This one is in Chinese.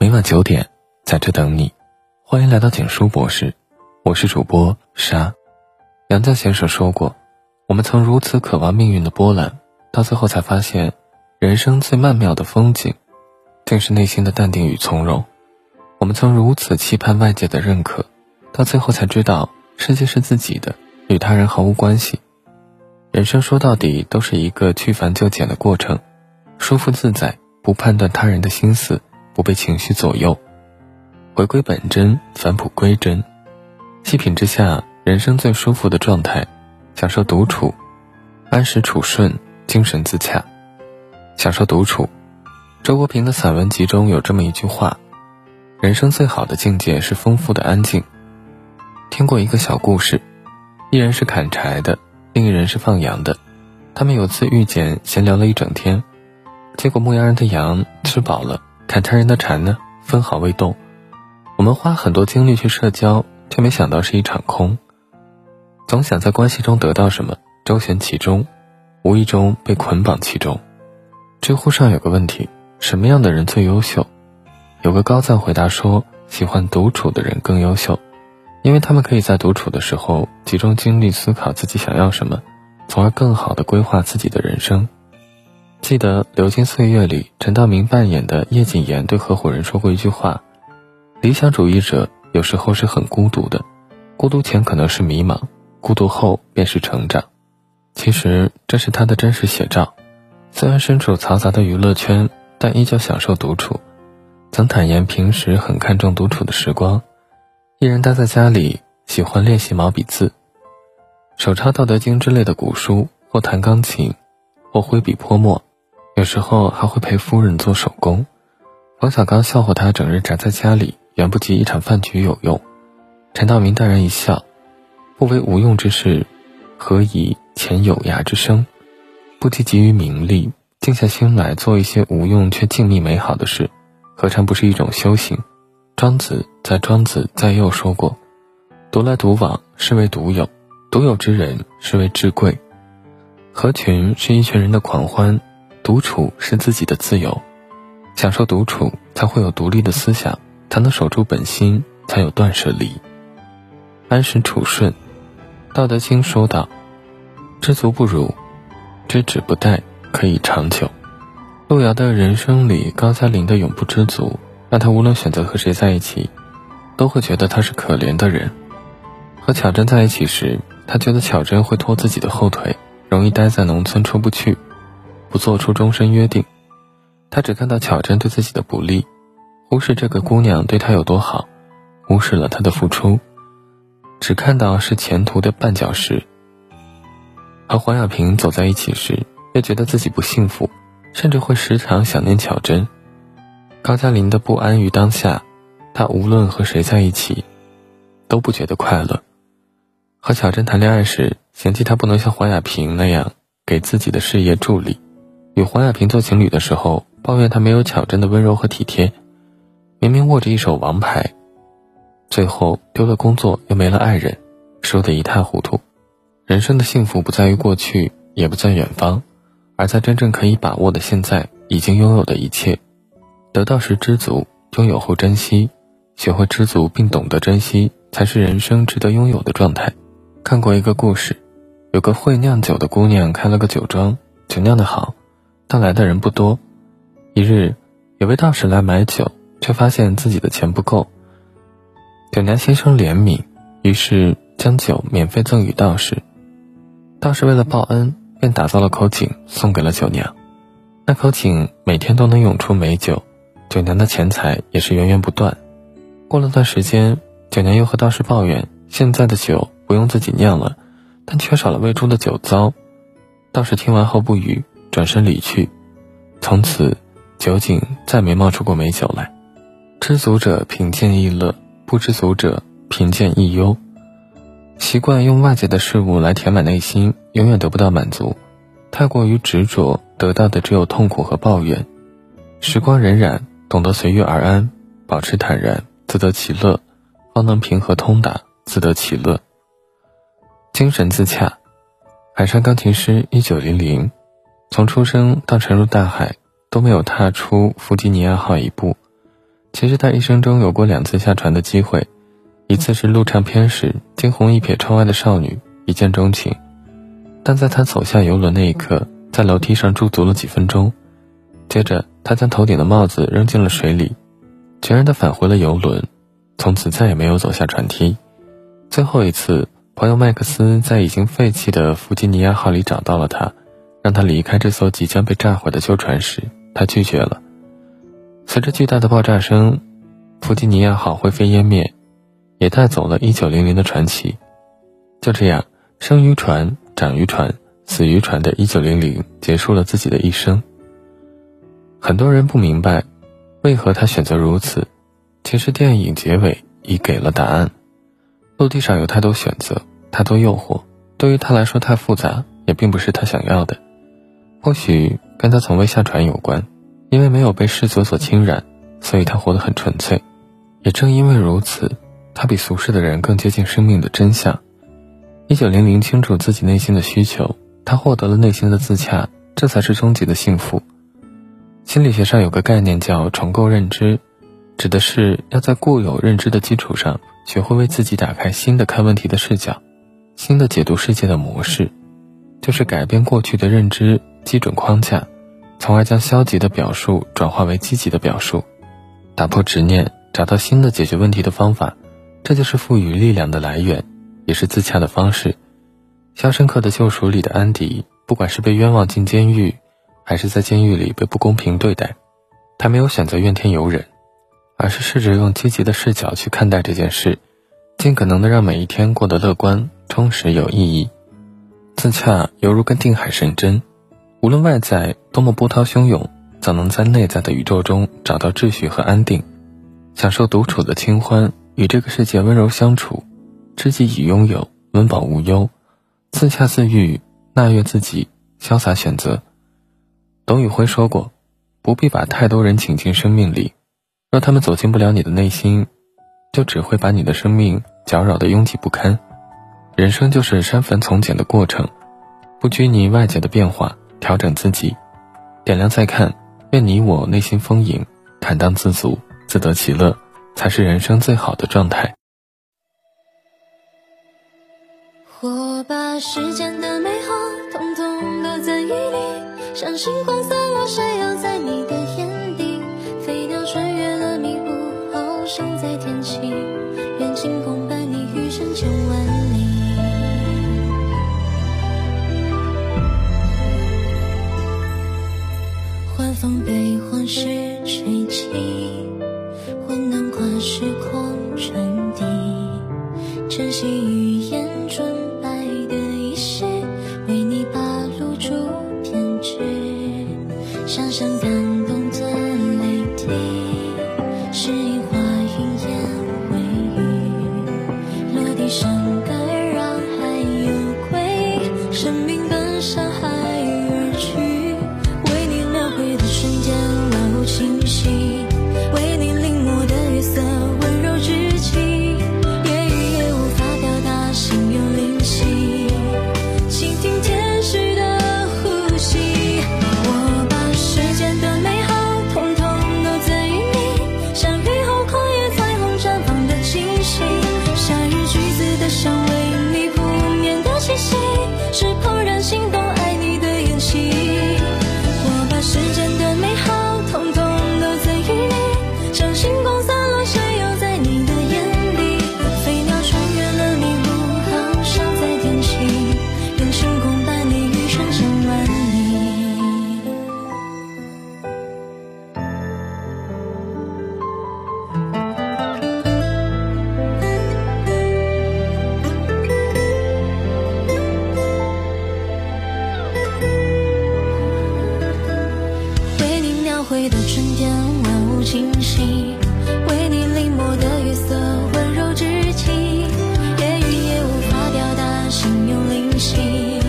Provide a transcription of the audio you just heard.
每晚九点，在这等你。欢迎来到简书博士，我是主播沙。杨绛先生说过：“我们曾如此渴望命运的波澜，到最后才发现，人生最曼妙的风景，竟是内心的淡定与从容。我们曾如此期盼外界的认可，到最后才知道，世界是自己的，与他人毫无关系。人生说到底，都是一个去繁就简的过程，舒服自在，不判断他人的心思。”不被情绪左右，回归本真，返璞归真，细品之下，人生最舒服的状态，享受独处，安时处顺，精神自洽，享受独处。周国平的散文集中有这么一句话：人生最好的境界是丰富的安静。听过一个小故事，一人是砍柴的，另一人是放羊的，他们有次遇见，闲聊了一整天，结果牧羊人的羊吃饱了。砍柴人的柴呢，分毫未动。我们花很多精力去社交，却没想到是一场空。总想在关系中得到什么，周旋其中，无意中被捆绑其中。知乎上有个问题：什么样的人最优秀？有个高赞回答说：喜欢独处的人更优秀，因为他们可以在独处的时候集中精力思考自己想要什么，从而更好的规划自己的人生。记得《流金岁月》里，陈道明扮演的叶谨言对合伙人说过一句话：“理想主义者有时候是很孤独的，孤独前可能是迷茫，孤独后便是成长。”其实这是他的真实写照。虽然身处嘈杂的娱乐圈，但依旧享受独处。曾坦言平时很看重独处的时光，一人待在家里，喜欢练习毛笔字，手抄《道德经》之类的古书，或弹钢琴，或挥笔泼墨。有时候还会陪夫人做手工。冯小刚笑话他整日宅在家里，远不及一场饭局有用。陈道明淡然一笑：“不为无用之事，何以遣有涯之生？不积极于名利，静下心来做一些无用却静谧美好的事，何尝不是一种修行？”庄子在《庄子在右》说过：“独来独往是为独有，独有之人是为至贵。合群是一群人的狂欢。”独处是自己的自由，享受独处才会有独立的思想，才能守住本心，才有断舍离。安时处顺，《道德经》说道：“知足不辱，知止不殆，可以长久。”路遥的人生里，高加林的永不知足，让他无论选择和谁在一起，都会觉得他是可怜的人。和巧珍在一起时，他觉得巧珍会拖自己的后腿，容易待在农村出不去。不做出终身约定，他只看到巧珍对自己的不利，忽视这个姑娘对他有多好，忽视了他的付出，只看到是前途的绊脚石。和黄亚萍走在一起时，又觉得自己不幸福，甚至会时常想念巧珍。高加林的不安于当下，他无论和谁在一起，都不觉得快乐。和巧珍谈恋爱时，嫌弃他不能像黄亚萍那样给自己的事业助力。与黄亚萍做情侣的时候，抱怨他没有巧珍的温柔和体贴。明明握着一手王牌，最后丢了工作又没了爱人，输得一塌糊涂。人生的幸福不在于过去，也不在远方，而在真正可以把握的现在，已经拥有的一切。得到时知足，拥有后珍惜，学会知足并懂得珍惜，才是人生值得拥有的状态。看过一个故事，有个会酿酒的姑娘开了个酒庄，酒酿得好。但来的人不多。一日，有位道士来买酒，却发现自己的钱不够。酒娘心生怜悯，于是将酒免费赠与道士。道士为了报恩，便打造了口井送给了酒娘。那口井每天都能涌出美酒，酒娘的钱财也是源源不断。过了段时间，酒娘又和道士抱怨，现在的酒不用自己酿了，但缺少了喂猪的酒糟。道士听完后不语。转身离去，从此酒井再没冒出过美酒来。知足者贫贱亦乐，不知足者贫贱亦忧。习惯用外界的事物来填满内心，永远得不到满足。太过于执着，得到的只有痛苦和抱怨。时光荏苒，懂得随遇而安，保持坦然，自得其乐，方能平和通达，自得其乐。精神自洽。海上钢琴师一九零零。从出生到沉入大海，都没有踏出弗吉尼亚号一步。其实他一生中有过两次下船的机会，一次是录唱片时，惊鸿一瞥窗外的少女，一见钟情。但在他走下游轮那一刻，在楼梯上驻足了几分钟，接着他将头顶的帽子扔进了水里，全然的返回了游轮，从此再也没有走下船梯。最后一次，朋友麦克斯在已经废弃的弗吉尼亚号里找到了他，让他离开这艘即将被炸毁的旧船时，他拒绝了。随着巨大的爆炸声，弗吉尼亚号灰飞烟灭，也带走了1900的传奇。就这样，生于船。长于船，死于船的一九零零结束了自己的一生。很多人不明白，为何他选择如此。其实电影结尾已给了答案。陆地上有太多选择，太多诱惑，对于他来说太复杂，也并不是他想要的。或许跟他从未下船有关，因为没有被世俗所侵染，所以他活得很纯粹。也正因为如此，他比俗世的人更接近生命的真相。一九零零清楚自己内心的需求，他获得了内心的自洽，这才是终极的幸福。心理学上有个概念叫重构认知，指的是要在固有认知的基础上，学会为自己打开新的看问题的视角，新的解读世界的模式，就是改变过去的认知基准框架，从而将消极的表述转化为积极的表述，打破执念，找到新的解决问题的方法，这就是赋予力量的来源。也是自洽的方式。《肖申克的救赎》里的安迪，不管是被冤枉进监狱，还是在监狱里被不公平对待，他没有选择怨天尤人，而是试着用积极的视角去看待这件事，尽可能的让每一天过得乐观、充实、有意义。自洽犹如跟定海神针，无论外在多么波涛汹涌，总能在内在的宇宙中找到秩序和安定，享受独处的清欢，与这个世界温柔相处。知己已拥有，温饱无忧，自洽自愈，纳悦自己，潇洒选择。董宇辉说过：“不必把太多人请进生命里，若他们走进不了你的内心，就只会把你的生命搅扰得拥挤不堪。人生就是删繁从简的过程，不拘泥外界的变化，调整自己，点亮再看。愿你我内心丰盈，坦荡自足，自得其乐，才是人生最好的状态。”我把世间的美好统统都赠予你，像星光洒落，闪耀风被往事吹起，温暖跨时空传递，珍惜语言准中。回的春天万物清晰为你临摹的月色温柔至极言语也无法表达心有灵犀